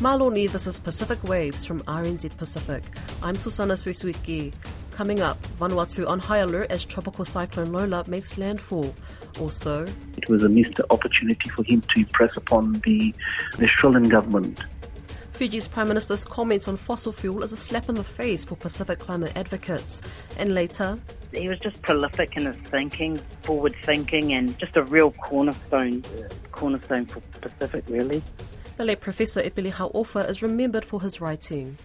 Maloni, this is Pacific Waves from RNZ Pacific. I'm Susana Suisuiki. Coming up, Vanuatu on high alert as Tropical Cyclone Lola makes landfall. Also, it was a missed opportunity for him to impress upon the, the Australian government. Fiji's Prime Minister's comments on fossil fuel is a slap in the face for Pacific climate advocates. And later, he was just prolific in his thinking, forward thinking, and just a real cornerstone, cornerstone for Pacific, really. The late Professor Epeli Hau'ofa is remembered for his writing.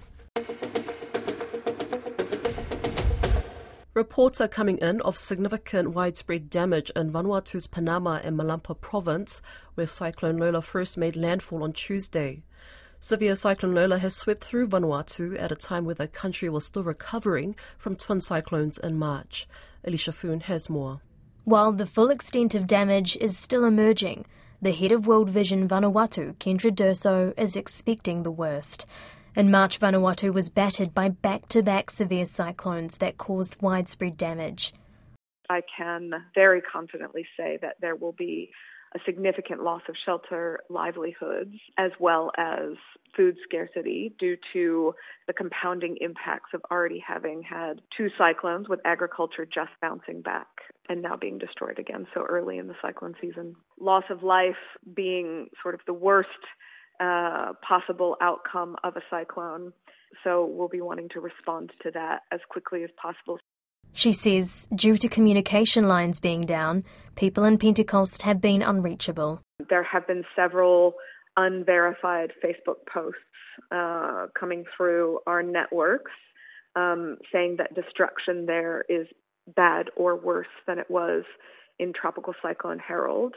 Reports are coming in of significant widespread damage in Vanuatu's Penama and Malampa province, where Cyclone Lola first made landfall on Tuesday. Severe Cyclone Lola has swept through Vanuatu at a time where the country was still recovering from twin cyclones in March. Alicia Foon has more. While the full extent of damage is still emerging, the head of World Vision Vanuatu, Kendra Derousseau, is expecting the worst. In March, Vanuatu was battered by back to back severe cyclones that caused widespread damage. I can very confidently say that there will be a significant loss of shelter livelihoods as well as food scarcity due to the compounding impacts of already having had two cyclones with agriculture just bouncing back and now being destroyed again so early in the cyclone season. Loss of life being sort of the worst uh, possible outcome of a cyclone. So we'll be wanting to respond to that as quickly as possible. She says, due to communication lines being down, people in Pentecost have been unreachable. There have been several unverified Facebook posts uh, coming through our networks um, saying that destruction there is bad or worse than it was in Tropical Cyclone Harold.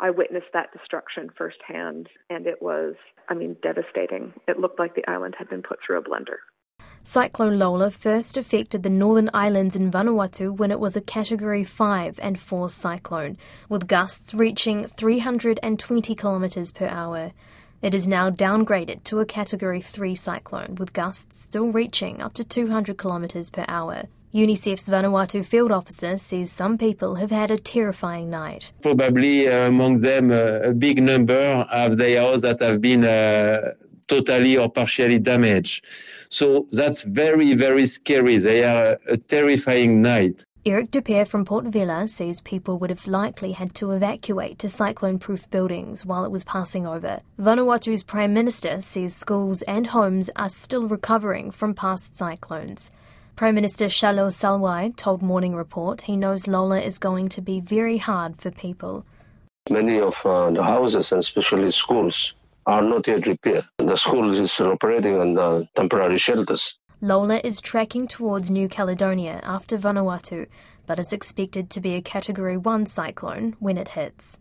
I witnessed that destruction firsthand, and it was, I mean, devastating. It looked like the island had been put through a blender. Cyclone Lola first affected the northern islands in Vanuatu when it was a Category 5 and 4 cyclone, with gusts reaching 320 kilometres per hour. It is now downgraded to a Category 3 cyclone, with gusts still reaching up to 200 kilometres per hour. UNICEF's Vanuatu field officer says some people have had a terrifying night. Probably uh, among them, uh, a big number of the houses that have been uh, totally or partially damaged. So that's very, very scary. They are a terrifying night. Eric Durpaire from Port Vila says people would have likely had to evacuate to cyclone proof buildings while it was passing over. Vanuatu's Prime Minister says schools and homes are still recovering from past cyclones. Prime Minister Charlot Salwai told Morning Report he knows Lola is going to be very hard for people. Many of uh, the houses, and especially schools, are not yet repaired. The school is still operating on the temporary shelters. Lola is tracking towards New Caledonia after Vanuatu, but is expected to be a Category 1 cyclone when it hits.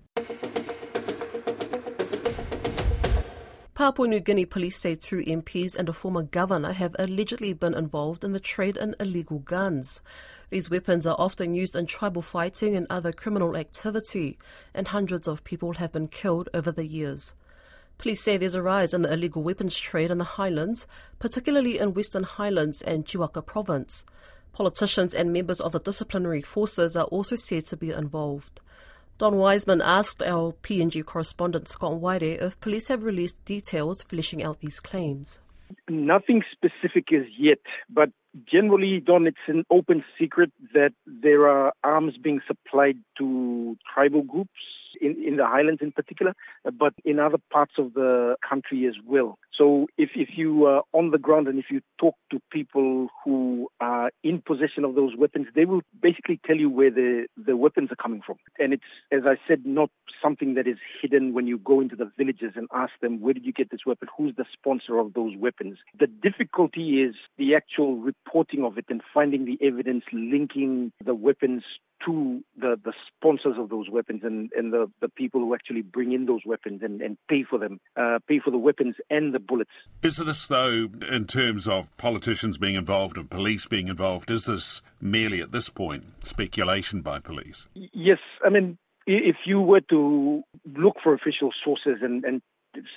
Papua New Guinea police say two MPs and a former governor have allegedly been involved in the trade in illegal guns. These weapons are often used in tribal fighting and other criminal activity, and hundreds of people have been killed over the years. Police say there's a rise in the illegal weapons trade in the highlands, particularly in Western Highlands and Jiwaka province. Politicians and members of the disciplinary forces are also said to be involved. Don Wiseman asked our PNG correspondent Scott Waide if police have released details fleshing out these claims. Nothing specific as yet, but generally, Don, it's an open secret that there are arms being supplied to tribal groups in, in the highlands in particular, uh, but in other parts of the country as well. So if, if you are on the ground and if you talk to people who are in possession of those weapons, they will basically tell you where the, the weapons are coming from. And it's, as I said, not something that is hidden when you go into the villages and ask them, where did you get this weapon? Who's the sponsor of those weapons? The difficulty is the actual reporting of it and finding the evidence linking the weapons to the, the sponsors of those weapons and, and the, the people who actually bring in those weapons and, and pay for them, uh, pay for the weapons and the bullets. Is this, though, in terms of politicians being involved and police being involved, is this merely at this point speculation by police? Yes. I mean, if you were to look for official sources and, and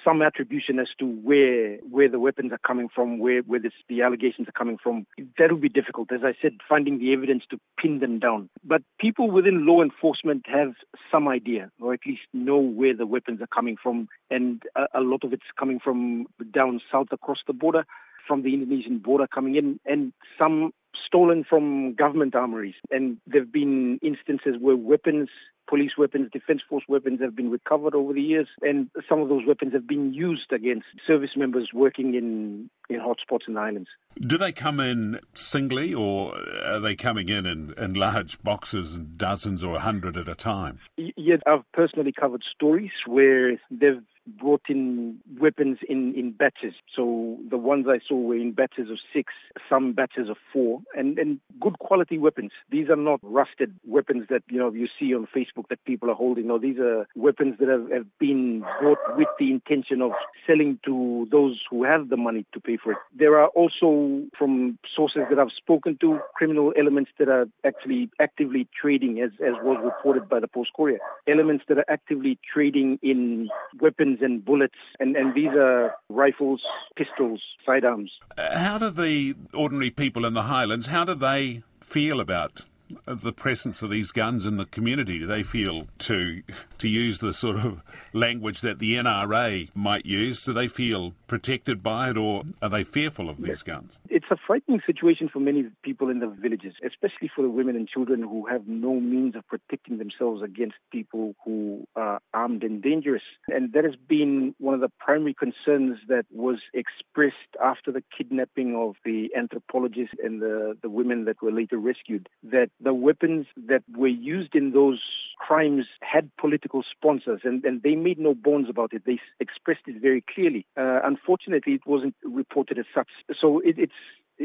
some attribution as to where where the weapons are coming from, where where this, the allegations are coming from. That will be difficult, as I said, finding the evidence to pin them down. But people within law enforcement have some idea, or at least know where the weapons are coming from, and a, a lot of it's coming from down south across the border from the Indonesian border coming in, and some stolen from government armories. And there have been instances where weapons police weapons, defense force weapons have been recovered over the years, and some of those weapons have been used against service members working in, in hotspots in the islands. Do they come in singly, or are they coming in in, in large boxes, and dozens or a hundred at a time? Yeah, I've personally covered stories where they've brought in weapons in, in batches. So the ones I saw were in batches of six, some batches of four, and, and good quality weapons. These are not rusted weapons that you know you see on Facebook that people are holding. No, these are weapons that have, have been bought with the intention of selling to those who have the money to pay for it. There are also, from sources that I've spoken to, criminal elements that are actually actively trading, as, as was reported by the Post Courier, elements that are actively trading in weapons and bullets, and, and these are rifles, pistols, sidearms. Uh, how do the ordinary people in the Highlands, how do they feel about the presence of these guns in the community? Do they feel to to use the sort of language that the NRA might use? Do they feel protected by it, or are they fearful of these guns? It's a frightening situation for many people in the villages, especially for the women and children who have no means of protecting themselves against people who are armed and dangerous. And that has been one of the primary concerns that was expressed after the kidnapping of the anthropologist and the, the women that were later rescued, that the weapons that were used in those crimes had political sponsors, and, and they made no bones about it. They expressed it very clearly. Uh, unfortunately, it wasn't reported as such. So it, it's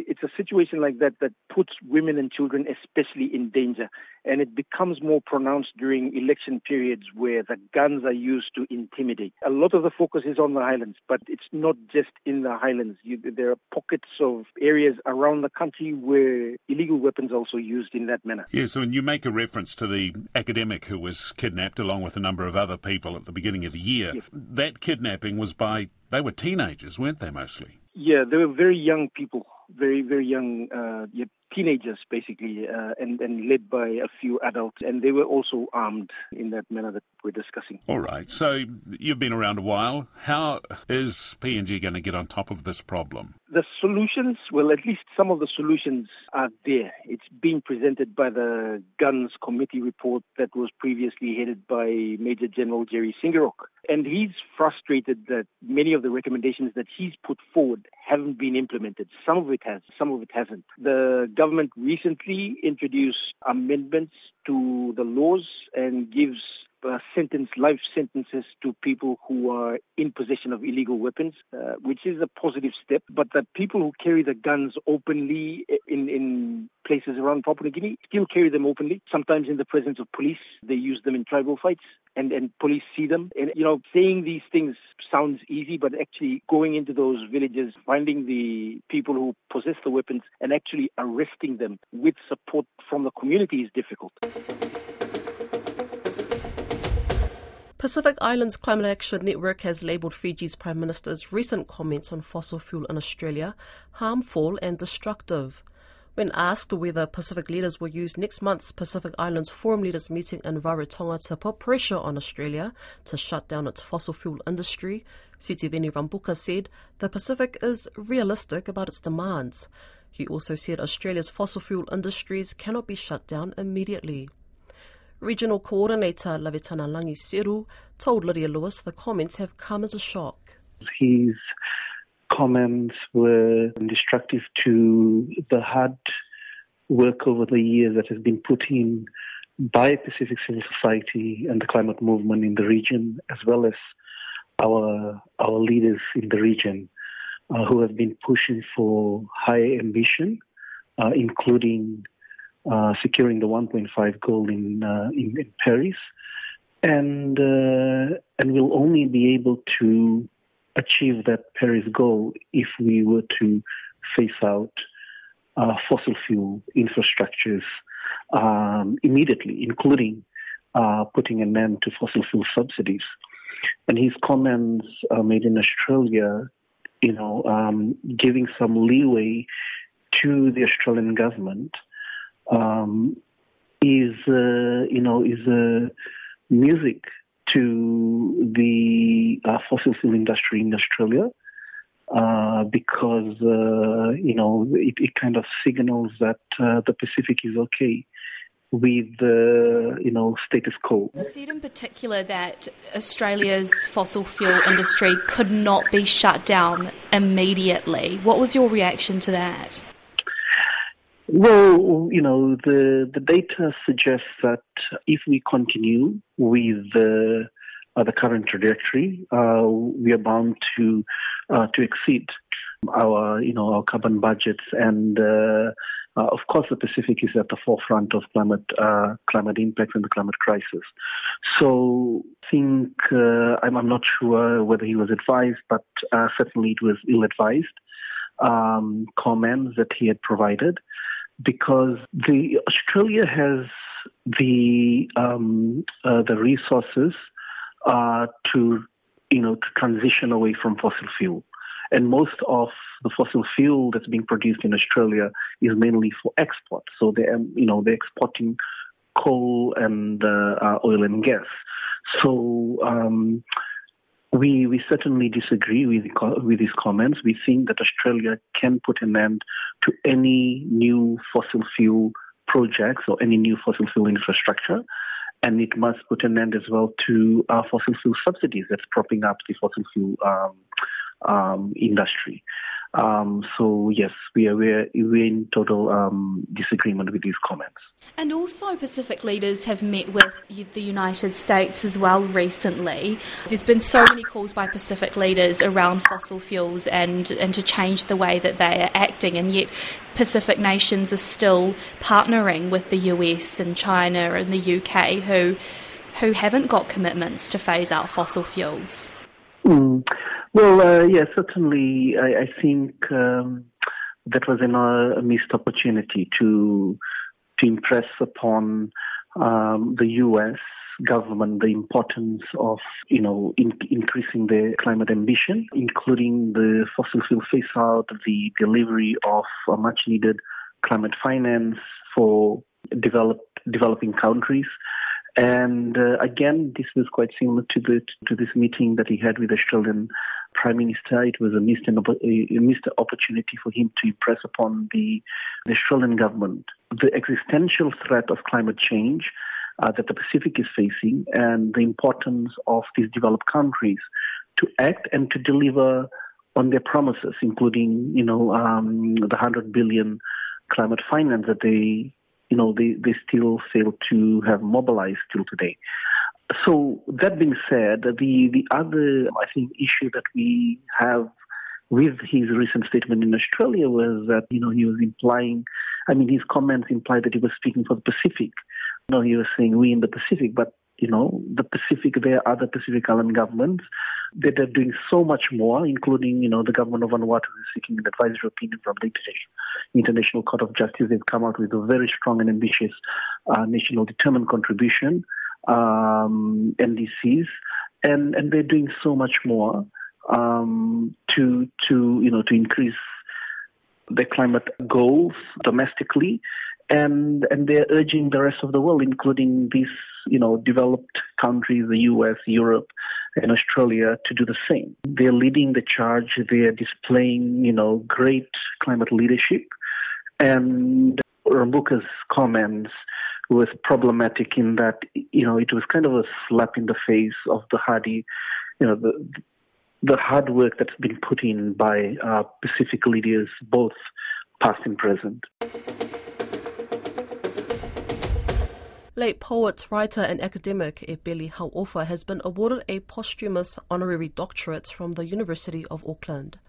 it's a situation like that that puts women and children especially in danger. And it becomes more pronounced during election periods where the guns are used to intimidate. A lot of the focus is on the highlands but it's not just in the highlands. You, there are pockets of areas around the country where illegal weapons are also used in that manner. Yes and you make a reference to the academic who was kidnapped along with a number of other people at the beginning of the year. Yes. that kidnapping was by they were teenagers weren't they mostly? Yeah, they were very young people very, very young uh, teenagers, basically, uh, and, and led by a few adults. And they were also armed in that manner that we're discussing. All right. So you've been around a while. How is PNG going to get on top of this problem? The solutions, well, at least some of the solutions are there. It's being presented by the Guns Committee report that was previously headed by Major General Jerry Singirok. And he's frustrated that many of the recommendations that he's put forward haven't been implemented. Some of it has, some of it hasn't. The government recently introduced amendments to the laws and gives uh, sentence life sentences to people who are in possession of illegal weapons, uh, which is a positive step. But the people who carry the guns openly in, in places around Papua New Guinea still carry them openly, sometimes in the presence of police. They use them in tribal fights and, and police see them. And, you know, saying these things sounds easy, but actually going into those villages, finding the people who possess the weapons and actually arresting them with support from the community is difficult. Pacific Islands Climate Action Network has labelled Fiji's Prime Minister's recent comments on fossil fuel in Australia harmful and destructive. When asked whether Pacific leaders will use next month's Pacific Islands Forum Leaders meeting in Rarotonga to put pressure on Australia to shut down its fossil fuel industry, Sitiveni Rabuka said the Pacific is realistic about its demands. He also said Australia's fossil fuel industries cannot be shut down immediately. Regional Coordinator Lavetanalagi Seru told Lydia Lewis the comments have come as a shock. His comments were destructive to the hard work over the years that has been put in by Pacific civil society and the climate movement in the region, as well as our our leaders in the region, uh, who have been pushing for high ambition, uh, including securing the 1.5 goal in, uh, in, in Paris, and uh, and we'll only be able to achieve that Paris goal if we were to phase out uh, fossil fuel infrastructures um, immediately, including uh, putting an end to fossil fuel subsidies. and his comments uh, made in Australia, you know, um, giving some leeway to the Australian government um, is, uh, you know, is uh, music to the uh, fossil fuel industry in Australia. Uh, because uh, you know it, it, kind of signals that uh, the Pacific is okay with the you know status quo. Said in particular that Australia's fossil fuel industry could not be shut down immediately. What was your reaction to that? Well, you know, the the data suggests that if we continue with the uh, the current trajectory, uh, we are bound to uh, to exceed our you know our carbon budgets and uh, uh, of course, the Pacific is at the forefront of climate uh, climate impacts and the climate crisis. So, I think I'm, I'm, not sure whether he was advised, but certainly it was ill-advised um, comments that he had provided, because the Australia has the um, uh, the resources uh, to you know to transition away from fossil fuel. And most of the fossil fuel that's being produced in Australia is mainly for export. So they, you know, they're exporting coal and uh, oil and gas. So um, we we certainly disagree with with these comments. We think that Australia can put an end to any new fossil fuel projects or any new fossil fuel infrastructure. And it must put an end as well to uh, fossil fuel subsidies that's propping up the fossil fuel um, um, industry. Um, so yes, we are we're, we're in total um, disagreement with these comments. And also, Pacific leaders have met with the United States as well recently. There's been so many calls by Pacific leaders around fossil fuels and, and to change the way that they are acting, and yet Pacific nations are still partnering with the US and China and the UK who who haven't got commitments to phase out fossil fuels. Mm. Well, uh, yeah, certainly. I, I think um, that was an, uh, a missed opportunity to to impress upon um, the U.S. government the importance of you know in, increasing their climate ambition, including the fossil fuel phase out, the delivery of a much needed climate finance for developed developing countries and uh, again, this was quite similar to the to this meeting that he had with the Australian Prime Minister. It was a missed, an, a missed opportunity for him to impress upon the, the Australian government the existential threat of climate change uh, that the Pacific is facing, and the importance of these developed countries to act and to deliver on their promises, including you know um, the hundred billion climate finance that they you know, they, they still fail to have mobilized till today. So that being said, the the other I think issue that we have with his recent statement in Australia was that you know he was implying, I mean his comments implied that he was speaking for the Pacific. Know, he was saying we in the Pacific, but you know, the Pacific, there are other Pacific Island governments that are doing so much more, including, you know, the government of Vanuatu is seeking an advisory opinion from the International Court of Justice. They've come out with a very strong and ambitious uh, national determined contribution, um, NDCs, and, and they're doing so much more um, to, to, you know, to increase their climate goals domestically and and they're urging the rest of the world, including these you know developed countries, the U.S., Europe, and Australia, to do the same. They're leading the charge. They're displaying you know great climate leadership, and Rabuka's comments was problematic in that you know it was kind of a slap in the face of the hardy, you know the the hard work that's been put in by uh, Pacific leaders, both past and present. Late poet, writer, and academic Epeli Hau'ofa has been awarded a posthumous honorary doctorate from the University of Auckland.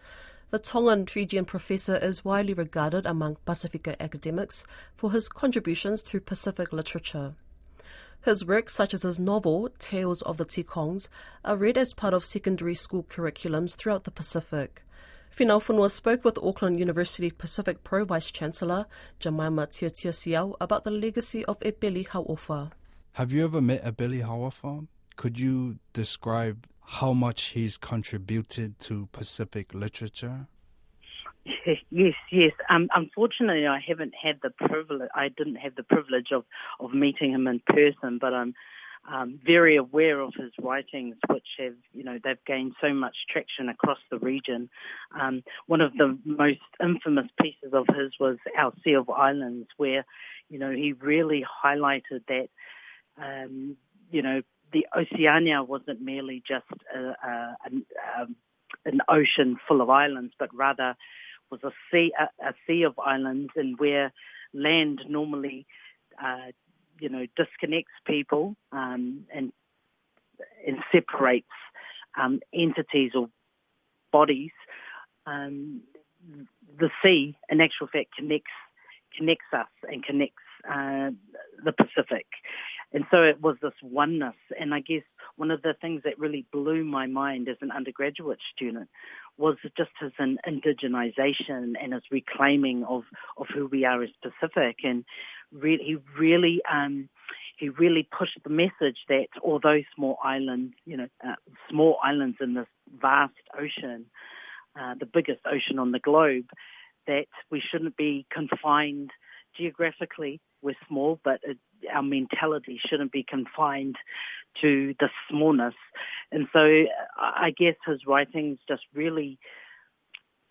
The Tongan Fijian professor is widely regarded among Pasifika academics for his contributions to Pacific literature. His works, such as his novel Tales of the Tikongs, are read as part of secondary school curriculums throughout the Pacific. Finau Fonua spoke with Auckland University Pacific Pro Vice Chancellor Jemima Tiatia-Seath about the legacy of Epeli Hau'ofa. Have you ever met Epeli Hau'ofa? Could you describe how much he's contributed to Pacific literature? Yes, yes. Um, unfortunately, I haven't had the privilege. I didn't have the privilege of, of meeting him in person, but I'm um, very aware of his writings, which have, you know, they've gained so much traction across the region. Um, one of the most infamous pieces of his was Our Sea of Islands, where, you know, he really highlighted that, um, you know, the Oceania wasn't merely just a, a, a, um, an ocean full of islands, but rather was a sea, a, sea of islands, and where land normally uh, you know, disconnects people um, and and separates um, entities or bodies. Um, the sea, in actual fact, connects connects us and connects uh, the Pacific, and so it was this oneness. And I guess one of the things that really blew my mind as an undergraduate student was just his indigenization and his reclaiming of, of who we are as Pacific. And he really um, he really pushed the message that although small islands, you know, uh, small islands in this vast ocean, uh, the biggest ocean on the globe, that we shouldn't be confined geographically. We're small, but it, our mentality shouldn't be confined to the smallness. And so I guess his writings just really,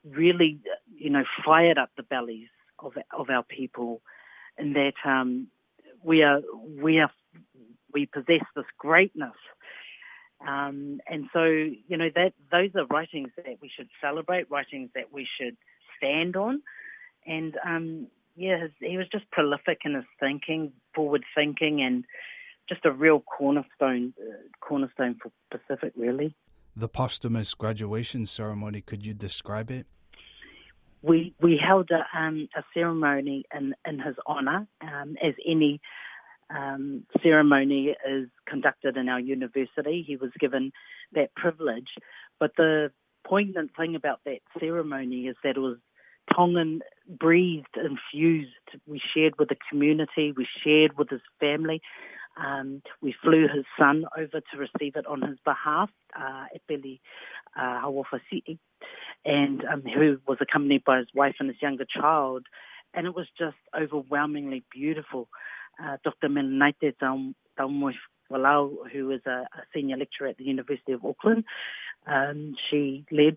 really, you know, fired up the bellies of of our people in that um, we are we are we possess this greatness. Um, and so, you know, that those are writings that we should celebrate, writings that we should stand on. And um, yeah, his, he was just prolific in his thinking, forward thinking, and just a real cornerstone uh, cornerstone for Pacific, really. The posthumous graduation ceremony, could you describe it? We we held a, um, a ceremony in in his honour, um, as any um, ceremony is conducted in our university. He was given that privilege, but the poignant thing about that ceremony is that it was Tongan breathed, infused. We shared with the community, we shared with his family. Um, we flew his son over to receive it on his behalf uh, at Billy uh, and um, who was accompanied by his wife and his younger child. And it was just overwhelmingly beautiful. Uh, Dr. Menaite Taumoy Walau, who is a, a, senior lecturer at the University of Auckland, um, she led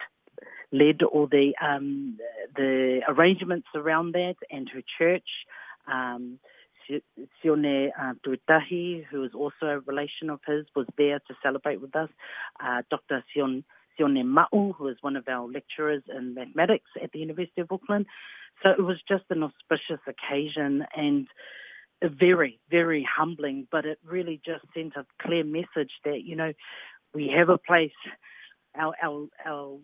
led all the um, the arrangements around that and her church. Um, Sione uh, Tuitahi, who is also a relation of his, was there to celebrate with us. Uh, Dr. Sion Sione Ma'u, who is one of our lecturers in mathematics at the University of Auckland. So it was just an auspicious occasion and very, very humbling, but it really just sent a clear message that, you know, we have a place, our, our, our,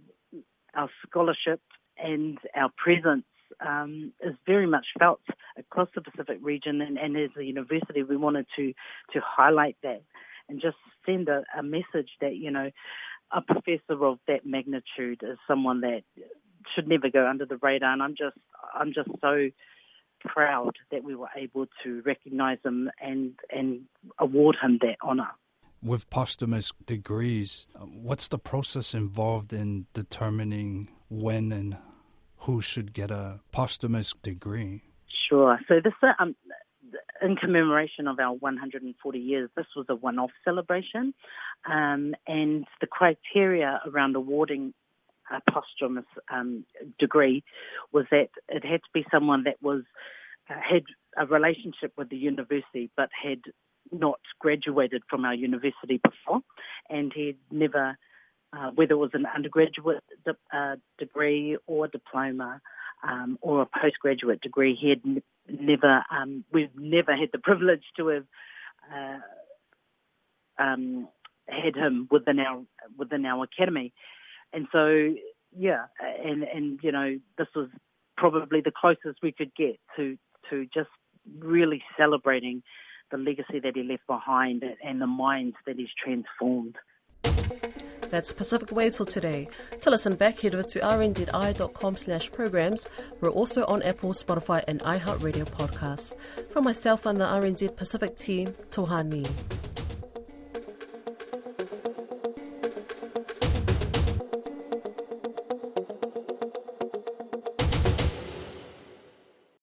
our scholarship and our presence um, is very much felt across the Pacific region, and, and, as a university, we wanted to to highlight that and just send a, a message that you know a professor of that magnitude is someone that should never go under the radar. And I'm just, I'm just so proud that we were able to recognise him and and award him that honour. With posthumous degrees, what's the process involved in determining when and who should get a posthumous degree? Sure. So this um, in commemoration of our 140 years, this was a one-off celebration, um, and the criteria around awarding a posthumous um, degree was that it had to be someone that was uh, had a relationship with the university, but had not graduated from our university before, and he'd never, uh, whether it was an undergraduate de- uh, degree or diploma um, or a postgraduate degree, he had never, um, we've never had the privilege to have uh, um, had him within our within our academy, and so yeah, and and you know this was probably the closest we could get to to just really celebrating the legacy that he left behind and the minds that he's transformed. That's Pacific Waves for today. To listen back, head over to rnzi.com slash programs. We're also on Apple, Spotify, and iHeartRadio podcasts. From myself and the RNZ Pacific team, Tohani.